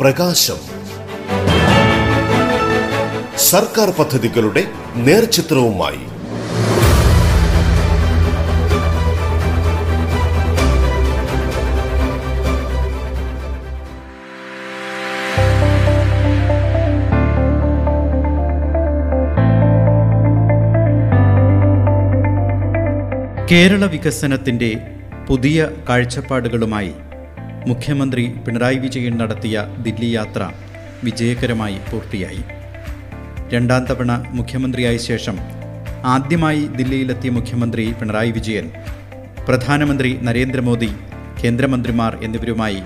പ്രകാശം. സർക്കാർ പദ്ധതികളുടെ നേർചിത്രവുമായി. കേരള വികസനത്തിന്റെ പുതിയ കാഴ്ചപ്പാടുകളുമായി മുഖ്യമന്ത്രി പിണറായി വിജയൻ നടത്തിയ ദില്ലി യാത്ര വിജയകരമായി പൂർത്തിയായി. രണ്ടാം തവണ മുഖ്യമന്ത്രിയായ ശേഷം ആദ്യമായി ദില്ലിയിലെത്തിയ മുഖ്യമന്ത്രി പിണറായി വിജയൻ പ്രധാനമന്ത്രി നരേന്ദ്രമോദി കേന്ദ്രമന്ത്രിമാർ എന്നിവരുമായി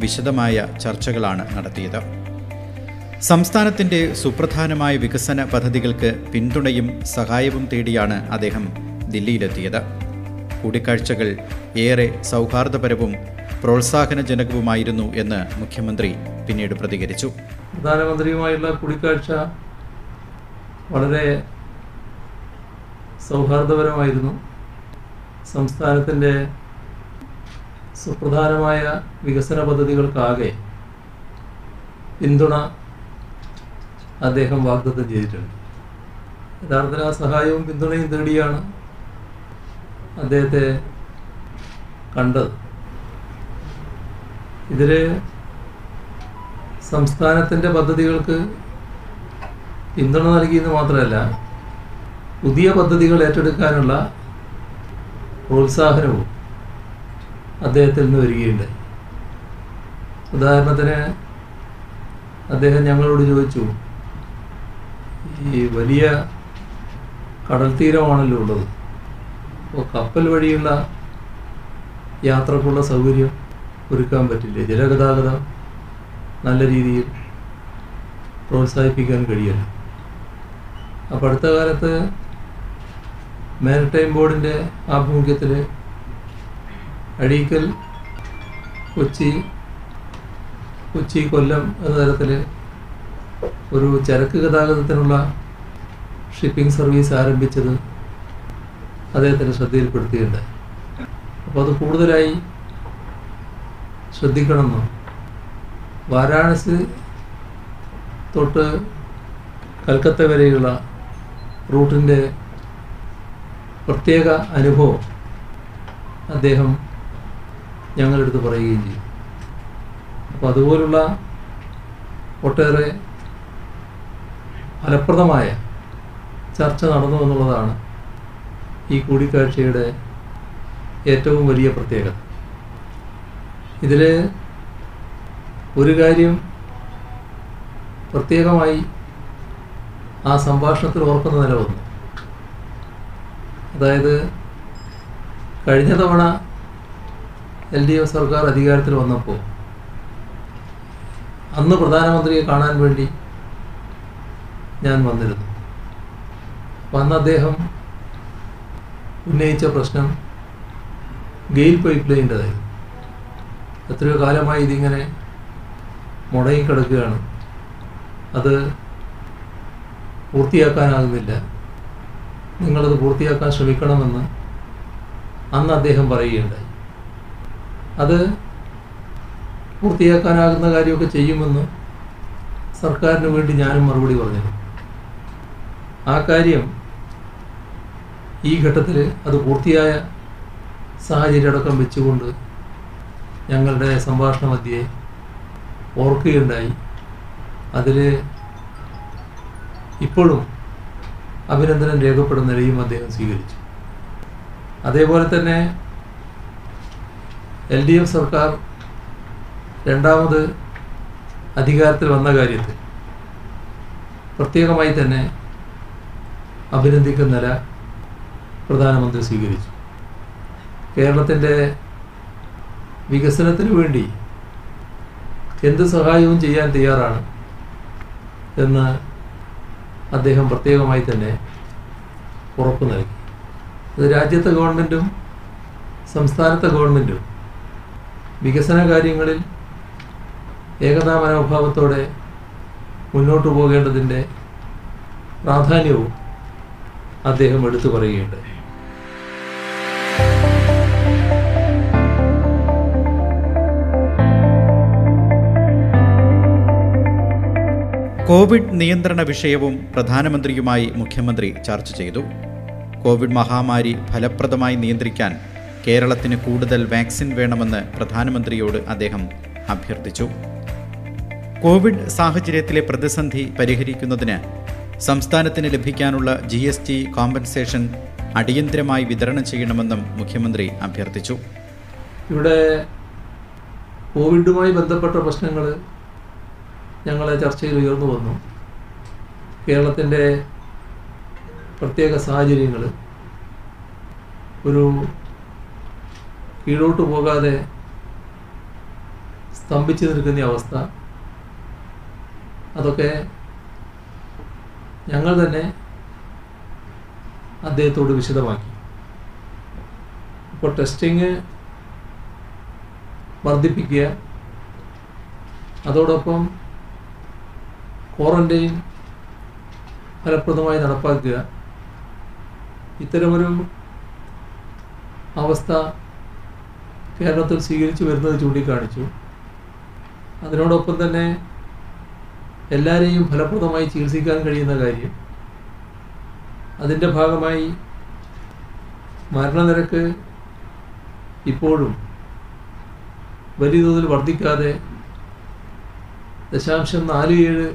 വിശദമായ ചർച്ചകളാണ് നടത്തിയത്. സംസ്ഥാനത്തിന്റെ സുപ്രധാനമായ വികസന പദ്ധതികൾക്ക് പിന്തുണയും സഹായവും തേടിയാണ് അദ്ദേഹം ദില്ലിയിലെത്തിയത്. കൂടിക്കാഴ്ചകൾ ഏറെ സൗഹാർദ്ദപരവും പ്രോത്സാഹനജനകവുമായിരുന്നു എന്ന് മുഖ്യമന്ത്രി പിന്നീട് പ്രതികരിച്ചു. പ്രധാനമന്ത്രിയുമായുള്ള കൂടിക്കാഴ്ച വളരെ സൗഹാർദ്ദപരമായിരുന്നു. സംസ്ഥാനത്തിന്റെ സുപ്രധാനമായ വികസന പദ്ധതികൾക്കാകെ പിന്തുണ അദ്ദേഹം വാഗ്ദത്തം ചെയ്തിട്ടുണ്ട്. യഥാർത്ഥത്തിൽ ആ സഹായവും പിന്തുണയും തേടിയാണ് അദ്ദേഹത്തെ കണ്ടത്. ഇതിൽ സംസ്ഥാനത്തിന്റെ പദ്ധതികൾക്ക് പിന്തുണ നൽകിയെന്ന് മാത്രമല്ല പുതിയ പദ്ധതികൾ ഏറ്റെടുക്കാനുള്ള പ്രോത്സാഹനവും അദ്ദേഹത്തിൽ നിന്ന് വരികയുണ്ട് ഉദാഹരണത്തിന് അദ്ദേഹം ഞങ്ങളോട് ചോദിച്ചു ഈ വലിയ കടൽ തീരമാണല്ലോ ഉള്ളത് അപ്പോൾ കപ്പൽ വഴിയുള്ള യാത്രക്കുള്ള സൗകര്യം ഒരുക്കാൻ പറ്റില്ലേ. ജലഗതാഗതം നല്ല രീതിയിൽ പ്രോത്സാഹിപ്പിക്കാൻ കഴിയണം. അപ്പോൾ അടുത്ത കാലത്ത് മാരിടൈം ബോർഡിന്റെ ആഭിമുഖ്യത്തിൽ അഴീക്കൽ കൊച്ചി കൊച്ചി കൊല്ലം എന്ന തരത്തിൽ ഒരു ചരക്ക് ഗതാഗതത്തിനുള്ള ഷിപ്പിംഗ് സർവീസ് ആരംഭിച്ചത് അദ്ദേഹത്തിന്റെ ശ്രദ്ധയിൽപ്പെടുത്തിയിട്ടുണ്ട്. അപ്പോൾ അത് കൂടുതലായി ശ്രദ്ധിക്കണമെന്നും? വാരാണസി തൊട്ട് കൽക്കത്ത വരെയുള്ള റൂട്ടിന്റെ പ്രത്യേക അനുഭവം അദ്ദേഹം ഞങ്ങളെടുത്ത് പറയുകയും ചെയ്യും അപ്പോൾ അതുപോലുള്ള ഒട്ടേറെ ഫലപ്രദമായ ചർച്ച നടന്നു എന്നുള്ളതാണ് ഈ കൂടിക്കാഴ്ചയുടെ ഏറ്റവും വലിയ പ്രത്യേകത. ഇതിൽ ഒരു കാര്യം പ്രത്യേകമായി ആ സംഭാഷണത്തിൽ ഓർക്കുന്ന നില വന്നു. അതായത് കഴിഞ്ഞ തവണ എൽ ഡി എഫ് സർക്കാർ അധികാരത്തിൽ വന്നപ്പോൾ അന്ന് പ്രധാനമന്ത്രിയെ കാണാൻ വേണ്ടി ഞാൻ വന്നിരുന്നു. അപ്പം അന്ന് അദ്ദേഹം ഉന്നയിച്ച പ്രശ്നം ഗെയിൽ പൈപ്പ് ലൈന്റെതായിരുന്നു എത്രയോ കാലമായി ഇതിങ്ങനെ മുടങ്ങിക്കിടക്കുകയാണ്. അത് പൂർത്തിയാക്കാനാകുന്നില്ല. നിങ്ങളത് പൂർത്തിയാക്കാൻ ശ്രമിക്കണമെന്ന് അന്ന് അദ്ദേഹം പറയുകയുണ്ടായി. അത് പൂർത്തിയാക്കാനാകുന്ന കാര്യമൊക്കെ ചെയ്യുമെന്ന് സർക്കാരിന് വേണ്ടി ഞാനും മറുപടി പറഞ്ഞിരുന്നു. ആ കാര്യം ഈ ഘട്ടത്തിൽ അത് പൂർത്തിയായ സാഹചര്യം അടക്കം വെച്ചുകൊണ്ട് ഞങ്ങളുടെ സംഭാഷണ മധ്യേ ഓർക്കുകയുണ്ടായി. അതിൽ ഇപ്പോഴും അഭിനന്ദനം രേഖപ്പെടുന്ന നിലയും അദ്ദേഹം സ്വീകരിച്ചു. അതേപോലെ തന്നെ എൽ ഡി എഫ് സർക്കാർ രണ്ടാമത് അധികാരത്തിൽ വന്ന കാര്യത്തിൽ പ്രത്യേകമായി തന്നെ അഭിനന്ദിക്കുന്ന പ്രധാനമന്ത്രി സ്വീകരിച്ചു. കേരളത്തിന്റെ വികസനത്തിന് വേണ്ടി എന്ത് സഹായവും ചെയ്യാൻ തയ്യാറാണ് എന്ന് അദ്ദേഹം പ്രത്യേകമായി തന്നെ ഉറപ്പ് നൽകി. അത് രാജ്യത്തെ ഗവൺമെന്റും സംസ്ഥാനത്തെ ഗവൺമെന്റും വികസന കാര്യങ്ങളിൽ ഏകതാ മനോഭാവത്തോടെ മുന്നോട്ട് പോകേണ്ടതിന്റെ പ്രാധാന്യവും അദ്ദേഹം എടുത്തു പറയുകയുണ്ടായി. കോവിഡ് നിയന്ത്രണ വിഷയവും പ്രധാനമന്ത്രിയുമായി മുഖ്യമന്ത്രി ചർച്ച ചെയ്തു. കോവിഡ് മഹാമാരി ഫലപ്രദമായി നിയന്ത്രിക്കാൻ കേരളത്തിന് കൂടുതൽ വാക്സിൻ വേണമെന്ന് പ്രധാനമന്ത്രിയോട് അദ്ദേഹം അഭ്യർത്ഥിച്ചു. കോവിഡ് സാഹചര്യത്തിലെ പ്രതിസന്ധി പരിഹരിക്കുന്നതിന് സംസ്ഥാനത്തിന് ലഭിക്കാനുള്ള ജി എസ് ടി കോമ്പൻസേഷൻ അടിയന്തരമായി വിതരണം ചെയ്യണമെന്നും മുഖ്യമന്ത്രി അഭ്യർത്ഥിച്ചു. ഇവിടെ കോവിഡുമായി ബന്ധപ്പെട്ട പ്രശ്നങ്ങൾ ഞങ്ങളെ ചർച്ചയിൽ ഉയർന്നു വന്നു. കേരളത്തിന്റെ പ്രത്യേക സാഹചര്യങ്ങൾ ഒരു കീഴോട്ട് പോകാതെ സ്തംഭിച്ചു നിൽക്കുന്ന അവസ്ഥ. അതൊക്കെ ഞങ്ങൾ തന്നെ അദ്ദേഹത്തോട് വിശദമാക്കി. ഇപ്പോൾ ടെസ്റ്റിങ് വർദ്ധിപ്പിക്കുക അതോടൊപ്പം ക്വാറന്റൈൻ ഫലപ്രദമായി നടപ്പാക്കുക. ഇത്തരമൊരു അവസ്ഥ കേരളത്തിൽ സ്വീകരിച്ചു വരുന്നത് ചൂണ്ടിക്കാണിച്ചു. അതിനോടൊപ്പം തന്നെ എല്ലാവരെയും ഫലപ്രദമായി ചികിത്സിക്കാൻ കഴിയുന്ന കാര്യം. അതിന്റെ ഭാഗമായി മരണനിരക്ക് ഇപ്പോഴും വലിയ തോതിൽ വർദ്ധിക്കാതെ ദശാംശം നാല് ഏഴ്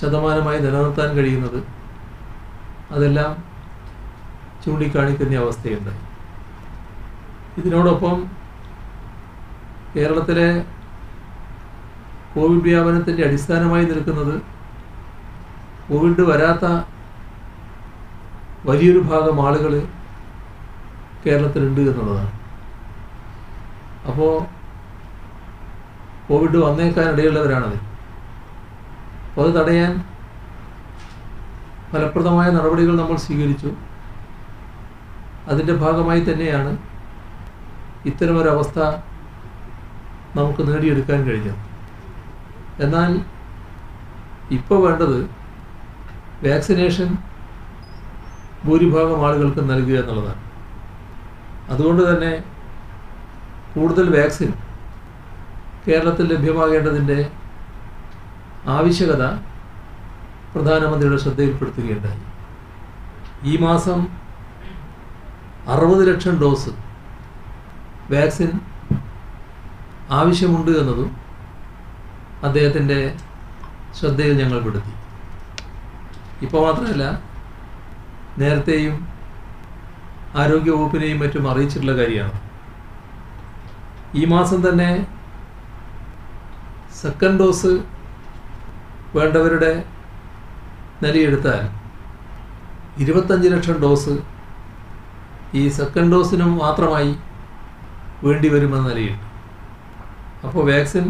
ശതമാനമായി നിലനിർത്താൻ കഴിയുന്നത് അതെല്ലാം ചൂണ്ടിക്കാണിക്കുന്ന അവസ്ഥയുണ്ട്. ഇതിനോടൊപ്പം കേരളത്തിലെ കോവിഡ് വ്യാപനത്തിന്റെ അടിസ്ഥാനമായി നിൽക്കുന്നത് കോവിഡ് വരാത്ത വലിയൊരു ഭാഗം ആളുകൾ കേരളത്തിലുണ്ട് എന്നുള്ളതാണ്. അപ്പോൾ കോവിഡ് വന്നേക്കാൻ ഇടയുള്ളവരാണത് അത് തടയാൻ ഫലപ്രദമായ നടപടികൾ നമ്മൾ സ്വീകരിച്ചു. അതിന്റെ ഭാഗമായി തന്നെയാണ് ഇത്തരമൊരവസ്ഥ നമുക്ക് നേടിയെടുക്കാൻ കഴിഞ്ഞത്. എന്നാൽ ഇപ്പോൾ വേണ്ടത് വാക്സിനേഷൻ ഭൂരിഭാഗം ആളുകൾക്ക് നൽകുക എന്നുള്ളതാണ്. അതുകൊണ്ട് തന്നെ കൂടുതൽ വാക്സിൻ കേരളത്തിൽ ലഭ്യമാകേണ്ടതിന്റെ ആവശ്യകത പ്രധാനമന്ത്രിയുടെ ശ്രദ്ധയിൽപ്പെടുത്തുകയുണ്ടായി. ഈ മാസം അറുപത് ലക്ഷം ഡോസ് വാക്സിൻ ആവശ്യമുണ്ട് എന്നതും അദ്ദേഹത്തിന്റെ ശ്രദ്ധയിൽ ഞങ്ങൾ പെടുത്തി. ഇപ്പോൾ മാത്രമല്ല നേരത്തെയും ആരോഗ്യവകുപ്പിനെയും മറ്റും അറിയിച്ചിട്ടുള്ള കാര്യമാണ്. ഈ മാസം തന്നെ സെക്കൻഡ് ഡോസ് വേണ്ടവരുടെ നിലയെടുത്താൽ ഇരുപത്തഞ്ച് ലക്ഷം ഡോസ് ഈ സെക്കൻഡ് ഡോസിനും മാത്രമായി വേണ്ടി വരുമെന്ന നിലയുണ്ട് അപ്പോൾ വാക്സിൻ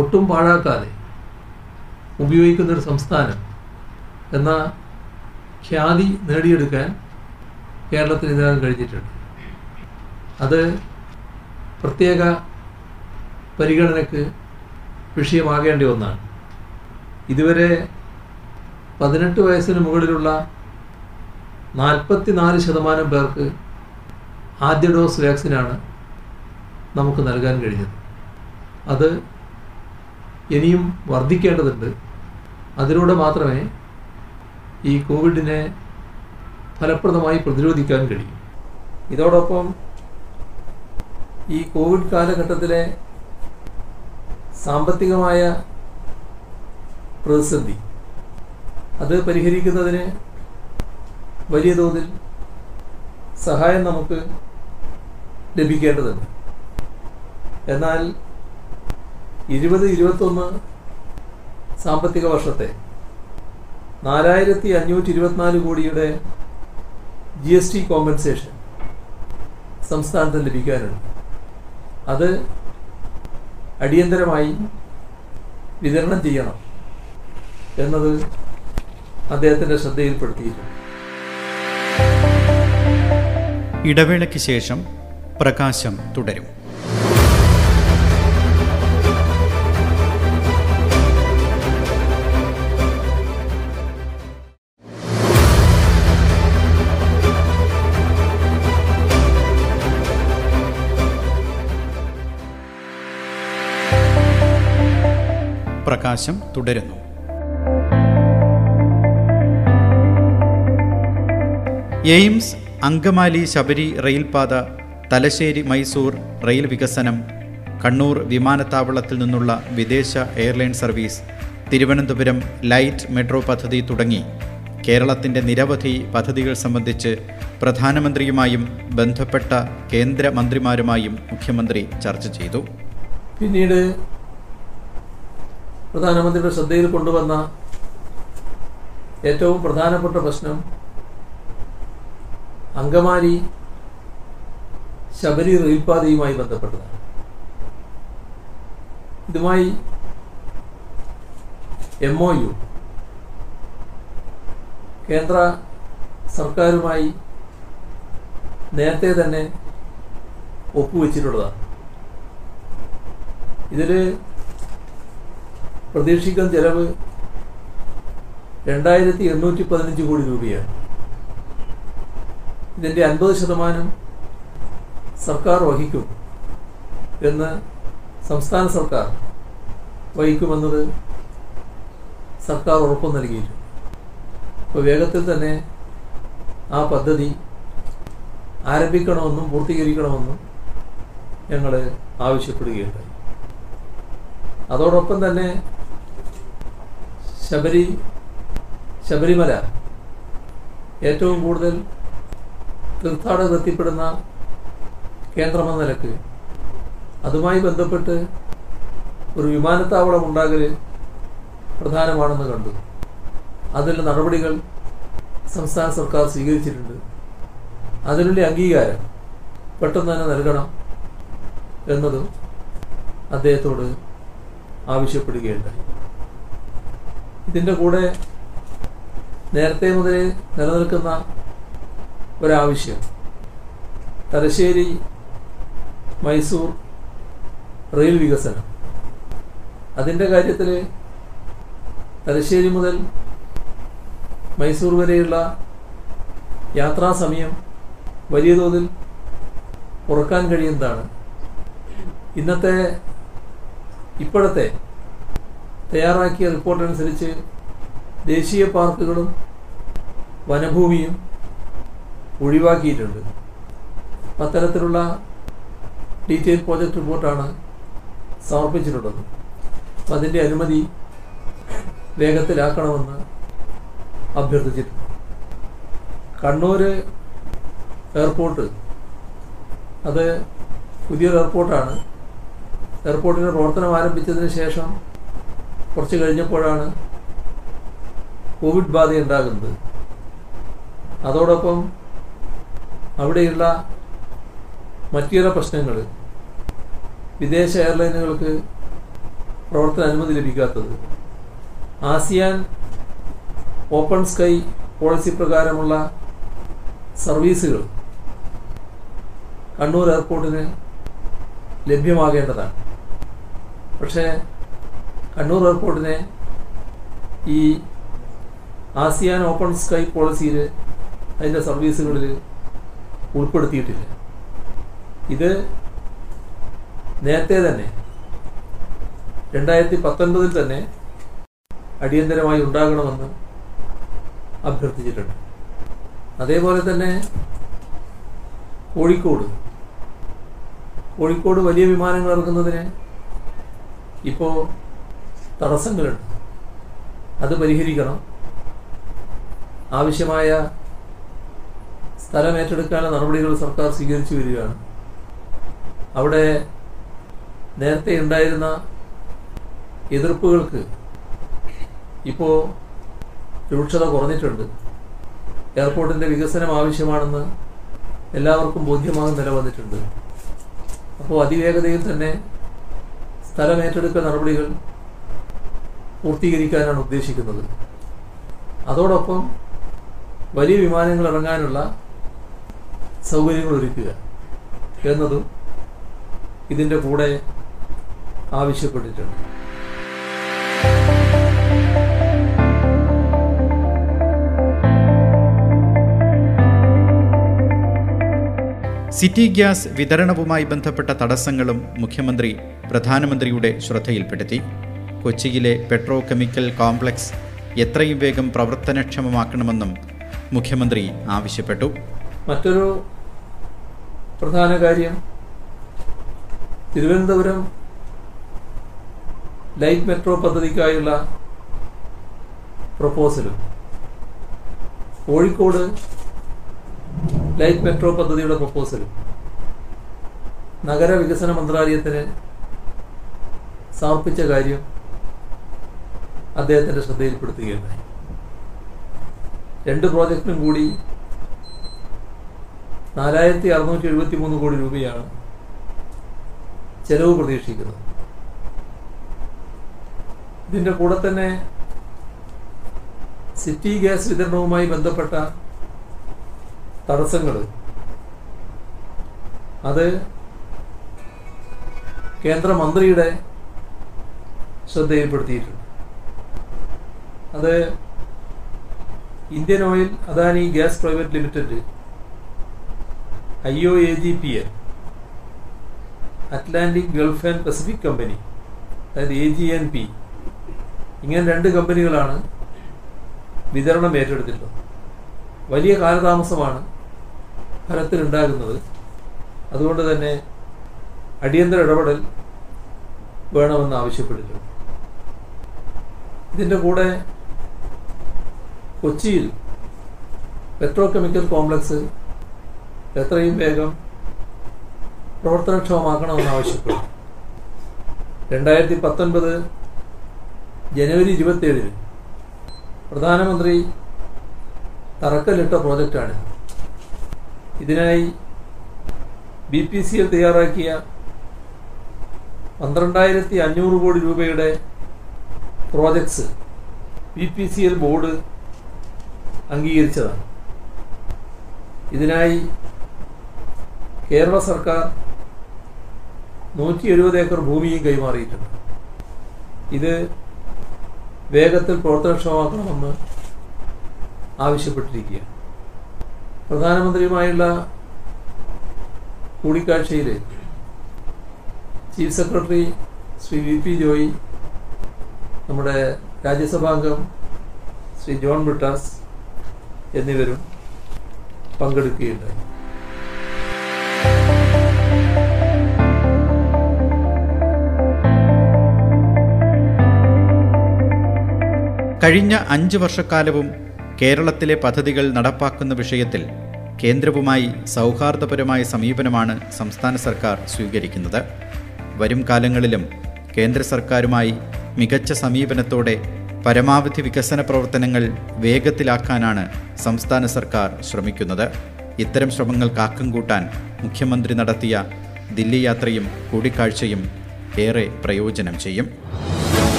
ഒട്ടും പാഴാക്കാതെ ഉപയോഗിക്കുന്നൊരു സംസ്ഥാനം എന്ന ഖ്യാതി നേടിയെടുക്കാൻ കേരളത്തിന് ഇതിനകം കഴിഞ്ഞിട്ടുണ്ട്. അത് പ്രത്യേക പരിഗണനയ്ക്ക് വിഷയമാകേണ്ട ഒന്നാണ്. ഇതുവരെ പതിനെട്ട് വയസ്സിന് മുകളിലുള്ള നാൽപ്പത്തി നാല് ശതമാനം പേർക്ക് ആദ്യ ഡോസ് വാക്സിനാണ് നമുക്ക് നൽകാൻ കഴിഞ്ഞത്. അത് ഇനിയും വർദ്ധിക്കേണ്ടതുണ്ട്. അതിലൂടെ മാത്രമേ ഈ കോവിഡിനെ ഫലപ്രദമായി പ്രതിരോധിക്കാൻ കഴിയും. ഇതോടൊപ്പം ഈ കോവിഡ് കാലഘട്ടത്തിലെ സാമ്പത്തികമായ പ്രതിസന്ധി. അത് പരിഹരിക്കുന്നതിന് വലിയ തോതിൽ സഹായം നമുക്ക് ലഭിക്കേണ്ടതുണ്ട്. എന്നാൽ ഇരുപത് ഇരുപത്തൊന്ന് സാമ്പത്തിക വർഷത്തെ നാലായിരത്തി അഞ്ഞൂറ്റി ഇരുപത്തിനാല് കോടിയുടെ ജി എസ് ടി കോമ്പൻസേഷൻ സംസ്ഥാനത്തിന് ലഭിക്കാനുണ്ട്. അത് അടിയന്തരമായി വിതരണം ചെയ്യണം. എന്നത് അദ്ദേഹത്തിന്റെ ശ്രദ്ധയിൽപ്പെടുത്തിയിട്ടുണ്ട് ഇടവേളയ്ക്ക് ശേഷം പ്രകാശം തുടരും. പ്രകാശം തുടരുന്നു. എയിംസ് അങ്കമാലി ശബരി റെയിൽപാത തലശ്ശേരി മൈസൂർ റെയിൽ വികസനം കണ്ണൂർ വിമാനത്താവളത്തിൽ നിന്നുള്ള വിദേശ airline service Thiruvananthapuram light metro പദ്ധതി തുടങ്ങി. കേരളത്തിന്റെ നിരവധി പദ്ധതികൾ സംബന്ധിച്ച് പ്രധാനമന്ത്രിയുമായും ബന്ധപ്പെട്ട കേന്ദ്രമന്ത്രിമാരുമായും മുഖ്യമന്ത്രി ചർച്ച ചെയ്തു. പിന്നീട് പ്രധാനമന്ത്രിയുടെ ശ്രദ്ധയിൽ കൊണ്ടുവന്ന ഏറ്റവും പ്രധാനപ്പെട്ട പ്രശ്നം അങ്കമാലി ശബരി റെയിൽപാതയുമായി ബന്ധപ്പെട്ടതാണ്. ഇതുമായി എം ഒ യു കേന്ദ്ര സർക്കാരുമായി നേരത്തെ തന്നെ ഒപ്പുവെച്ചിട്ടുള്ളതാണ്. ഇതിൽ പ്രതീക്ഷിക്കുന്ന ചെലവ് രണ്ടായിരത്തി എണ്ണൂറ്റി പതിനഞ്ച് കോടി രൂപയാണ്. ഇതിന്റെ അൻപത് ശതമാനം സർക്കാർ വഹിക്കും എന്ന് സംസ്ഥാന സർക്കാർ വഹിക്കുമെന്നത് സർക്കാർ ഉറപ്പ് നൽകിയിട്ടുണ്ട്. അപ്പോൾ വേഗത്തിൽ തന്നെ ആ പദ്ധതി ആരംഭിക്കണമെന്നും പൂർത്തീകരിക്കണമെന്നും ഞങ്ങൾ ആവശ്യപ്പെടുകയുണ്ടായി. അതോടൊപ്പം തന്നെ ശബരി ശബരിമല ഏറ്റവും കൂടുതൽ തീർത്ഥാടകർ എത്തിപ്പെടുന്ന കേന്ദ്രമെന്ന നിലയ്ക്ക് അതുമായി ബന്ധപ്പെട്ട് ഒരു വിമാനത്താവളം ഉണ്ടാകൽ പ്രധാനമാണെന്ന് കണ്ടു. അതിനുള്ള നടപടികൾ സംസ്ഥാന സർക്കാർ സ്വീകരിച്ചിട്ടുണ്ട്. അതിനുള്ള അംഗീകാരം പെട്ടെന്ന് തന്നെ നൽകണം എന്നതും അദ്ദേഹത്തോട് ആവശ്യപ്പെടുകയുണ്ടായി. ഇതിന്റെ കൂടെ നേരത്തെ മുതലേ നിലനിൽക്കുന്ന ഒരാവശ്യം. തലശ്ശേരി മൈസൂർ റെയിൽ വികസനം. അതിന്റെ കാര്യത്തിൽ തലശ്ശേരി മുതൽ മൈസൂർ വരെയുള്ള യാത്രാ സമയം വലിയ തോതിൽ കുറയ്ക്കാൻ കഴിയുന്നതാണ്. ഇന്നത്തെ ഇപ്പോഴത്തെ തയ്യാറാക്കിയ റിപ്പോർട്ടനുസരിച്ച് ദേശീയ പാർക്കുകളും വനഭൂമിയും ഒഴിവാക്കിയിട്ടുണ്ട്. അത്തരത്തിലുള്ള ഡീറ്റെയിൽ പ്രോജക്റ്റ് റിപ്പോർട്ടാണ് സമർപ്പിച്ചിട്ടുള്ളത്. അപ്പം അതിന്റെ അനുമതി വേഗത്തിലാക്കണമെന്ന് അഭ്യർത്ഥിച്ചിട്ടുണ്ട്. കണ്ണൂർ എയർപോർട്ട് അത് പുതിയൊരു എയർപോർട്ടാണ്. എയർപോർട്ടിന്റെ പ്രവർത്തനം ആരംഭിച്ചതിന് ശേഷം കുറച്ച് കഴിഞ്ഞപ്പോഴാണ് കോവിഡ് ബാധ ഉണ്ടാകുന്നത് അതോടൊപ്പം അവിടെയുള്ള മറ്റു ചില പ്രശ്നങ്ങൾ. വിദേശ എയർലൈനുകൾക്ക് പ്രവർത്തന അനുമതി ലഭിക്കാത്തത്. ആസിയാൻ ഓപ്പൺ സ്കൈ പോളിസി പ്രകാരമുള്ള സർവീസുകൾ കണ്ണൂർ എയർപോർട്ടിന് ലഭ്യമാകേണ്ടതാണ്. പക്ഷേ കണ്ണൂർ എയർപോർട്ടിനെ ഈ ആസിയാൻ ഓപ്പൺ സ്കൈ പോളിസിയിൽ അതിന്റെ സർവീസുകളിൽ ഉൾപ്പെടുത്തിയിട്ടില്ല. ഇത് നേരത്തെ തന്നെ രണ്ടായിരത്തി പത്തൊൻപതിൽ തന്നെ അടിയന്തരമായി ഉണ്ടാകണമെന്ന് അഭ്യർത്ഥിച്ചിട്ടുണ്ട്. അതേപോലെ തന്നെ കോഴിക്കോട് കോഴിക്കോട് വലിയ വിമാനങ്ങൾ ഇറങ്ങുന്നതിന് ഇപ്പോൾ തടസ്സങ്ങളുണ്ട്. അത് പരിഹരിക്കണം. ആവശ്യമായ സ്ഥലം ഏറ്റെടുക്കാനുള്ള നടപടികൾ സർക്കാർ സ്വീകരിച്ചു വരികയാണ്. അവിടെ നേരത്തെ ഉണ്ടായിരുന്ന എതിർപ്പുകൾക്ക് ഇപ്പോൾ രൂക്ഷത കുറഞ്ഞിട്ടുണ്ട്. എയർപോർട്ടിന്റെ വികസനം ആവശ്യമാണെന്ന് എല്ലാവർക്കും ബോധ്യമാകും നില വന്നിട്ടുണ്ട്. അപ്പോൾ അതിവേഗതയിൽ തന്നെ സ്ഥലം ഏറ്റെടുക്കൽ നടപടികൾ പൂർത്തീകരിക്കാനാണ് ഉദ്ദേശിക്കുന്നത്. അതോടൊപ്പം വലിയ വിമാനങ്ങൾ ഇറങ്ങാനുള്ള സൗകര്യങ്ങൾ ഒരുക്കുക. എന്നതും ഇതിന്റെ കൂടെ ആവശ്യപ്പെട്ടിട്ടുണ്ട്. സിറ്റി ഗ്യാസ് വിതരണവുമായി ബന്ധപ്പെട്ട തടസ്സങ്ങളും മുഖ്യമന്ത്രി പ്രധാനമന്ത്രിയുടെ ശ്രദ്ധയിൽപ്പെടുത്തി. കൊച്ചിയിലെ പെട്രോ കെമിക്കൽ കോംപ്ലക്സ് എത്രയും വേഗം പ്രവർത്തനക്ഷമമാക്കണമെന്നും മുഖ്യമന്ത്രി ആവശ്യപ്പെട്ടു. മറ്റൊരു പ്രധാന കാര്യം തിരുവനന്തപുരം ലൈറ്റ് മെട്രോ പദ്ധതിക്കായുള്ള പ്രപ്പോസലും. കോഴിക്കോട് ലൈറ്റ് മെട്രോ പദ്ധതിയുടെ പ്രപ്പോസലും. നഗരവികസന മന്ത്രാലയത്തിന് സമർപ്പിച്ച കാര്യം അദ്ദേഹത്തിന്റെ ശ്രദ്ധയിൽപ്പെടുത്തുകയുണ്ടായി. രണ്ട് പ്രോജക്റ്റിനും കൂടി നാലായിരത്തി അറുന്നൂറ്റി എഴുപത്തി മൂന്ന് കോടി രൂപയാണ് ചെലവ് പ്രതീക്ഷിക്കുന്നത്. ഇതിന്റെ കൂടെ തന്നെ സിറ്റി ഗ്യാസ് വിതരണവുമായി ബന്ധപ്പെട്ട തടസ്സങ്ങൾ അത് കേന്ദ്രമന്ത്രിയുടെ ശ്രദ്ധയിൽപ്പെടുത്തിയിട്ടുണ്ട്. അത് Indian Oil Adani Gas Private Limited I O A G P L Atlantic Gulf and Pacific Company അതായത് എ ജി എൻ പി ഇങ്ങനെ രണ്ട് കമ്പനികളാണ് വിതരണം ഏറ്റെടുത്തിട്ടുള്ളത്. വലിയ കാലതാമസമാണ് ഫലത്തിലുണ്ടാകുന്നത്. അതുകൊണ്ട് തന്നെ അടിയന്തര ഇടപെടൽ വേണമെന്ന് ആവശ്യപ്പെട്ടിട്ടുണ്ട്. ഇതിന്റെ കൂടെ കൊച്ചിയിൽ പെട്രോ കെമിക്കൽ കോംപ്ലക്സ് എത്രയും വേഗം പ്രവർത്തനക്ഷമമാക്കണമെന്ന് ആവശ്യപ്പെടും രണ്ടായിരത്തി പത്തൊൻപത് ജനുവരി ഇരുപത്തിയേഴിന് പ്രധാനമന്ത്രി തറക്കല്ലിട്ട പ്രോജക്റ്റാണ് ഇതിനായി ബി പി സി എൽ തയ്യാറാക്കിയ പന്ത്രണ്ടായിരത്തി അഞ്ഞൂറ് കോടി രൂപയുടെ projects B P C L board അംഗീകരിച്ചതാണ്. ഇതിനായി കേരള സർക്കാർ നൂറ്റി എഴുപത് ഏക്കർ ഭൂമിയും കൈമാറിയിട്ടുണ്ട്. ഇത് വേഗത്തിൽ പ്രവർത്തനക്ഷമമാക്കണമെന്ന് ആവശ്യപ്പെട്ടിരിക്കുകയാണ്. പ്രധാനമന്ത്രിയുമായുള്ള കൂടിക്കാഴ്ചയിൽ chief secretary Shri V P Joy നമ്മുടെ രാജ്യസഭാംഗം ശ്രീ ജോൺ ബ്രിട്ടാസ് എന്നിവരും പങ്കെടുക്കുകയുണ്ടായി. കഴിഞ്ഞ അഞ്ച് വർഷക്കാലവും കേരളത്തിലെ പദ്ധതികൾ നടപ്പാക്കുന്ന വിഷയത്തിൽ കേന്ദ്രവുമായി സൗഹാർദ്ദപരമായ സമീപനമാണ് സംസ്ഥാന സർക്കാർ സ്വീകരിക്കുന്നത്. വരും കാലങ്ങളിലും കേന്ദ്ര സർക്കാരുമായി മികച്ച സമീപനത്തോടെ പരമാവധി വികസന പ്രവർത്തനങ്ങൾ വേഗത്തിലാക്കാനാണ് സംസ്ഥാന സർക്കാർ ശ്രമിക്കുന്നത്. ഇത്തരം ശ്രമങ്ങൾക്ക് ആക്കം കൂട്ടാൻ മുഖ്യമന്ത്രി നടത്തിയ ദില്ലി യാത്രയും കൂടിക്കാഴ്ചയും ഏറെ പ്രയോജനം ചെയ്യും.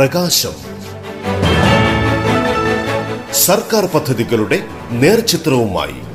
പ്രകാശം. സർക്കാർ പദ്ധതികളുടെ നേർചിത്രവുമായി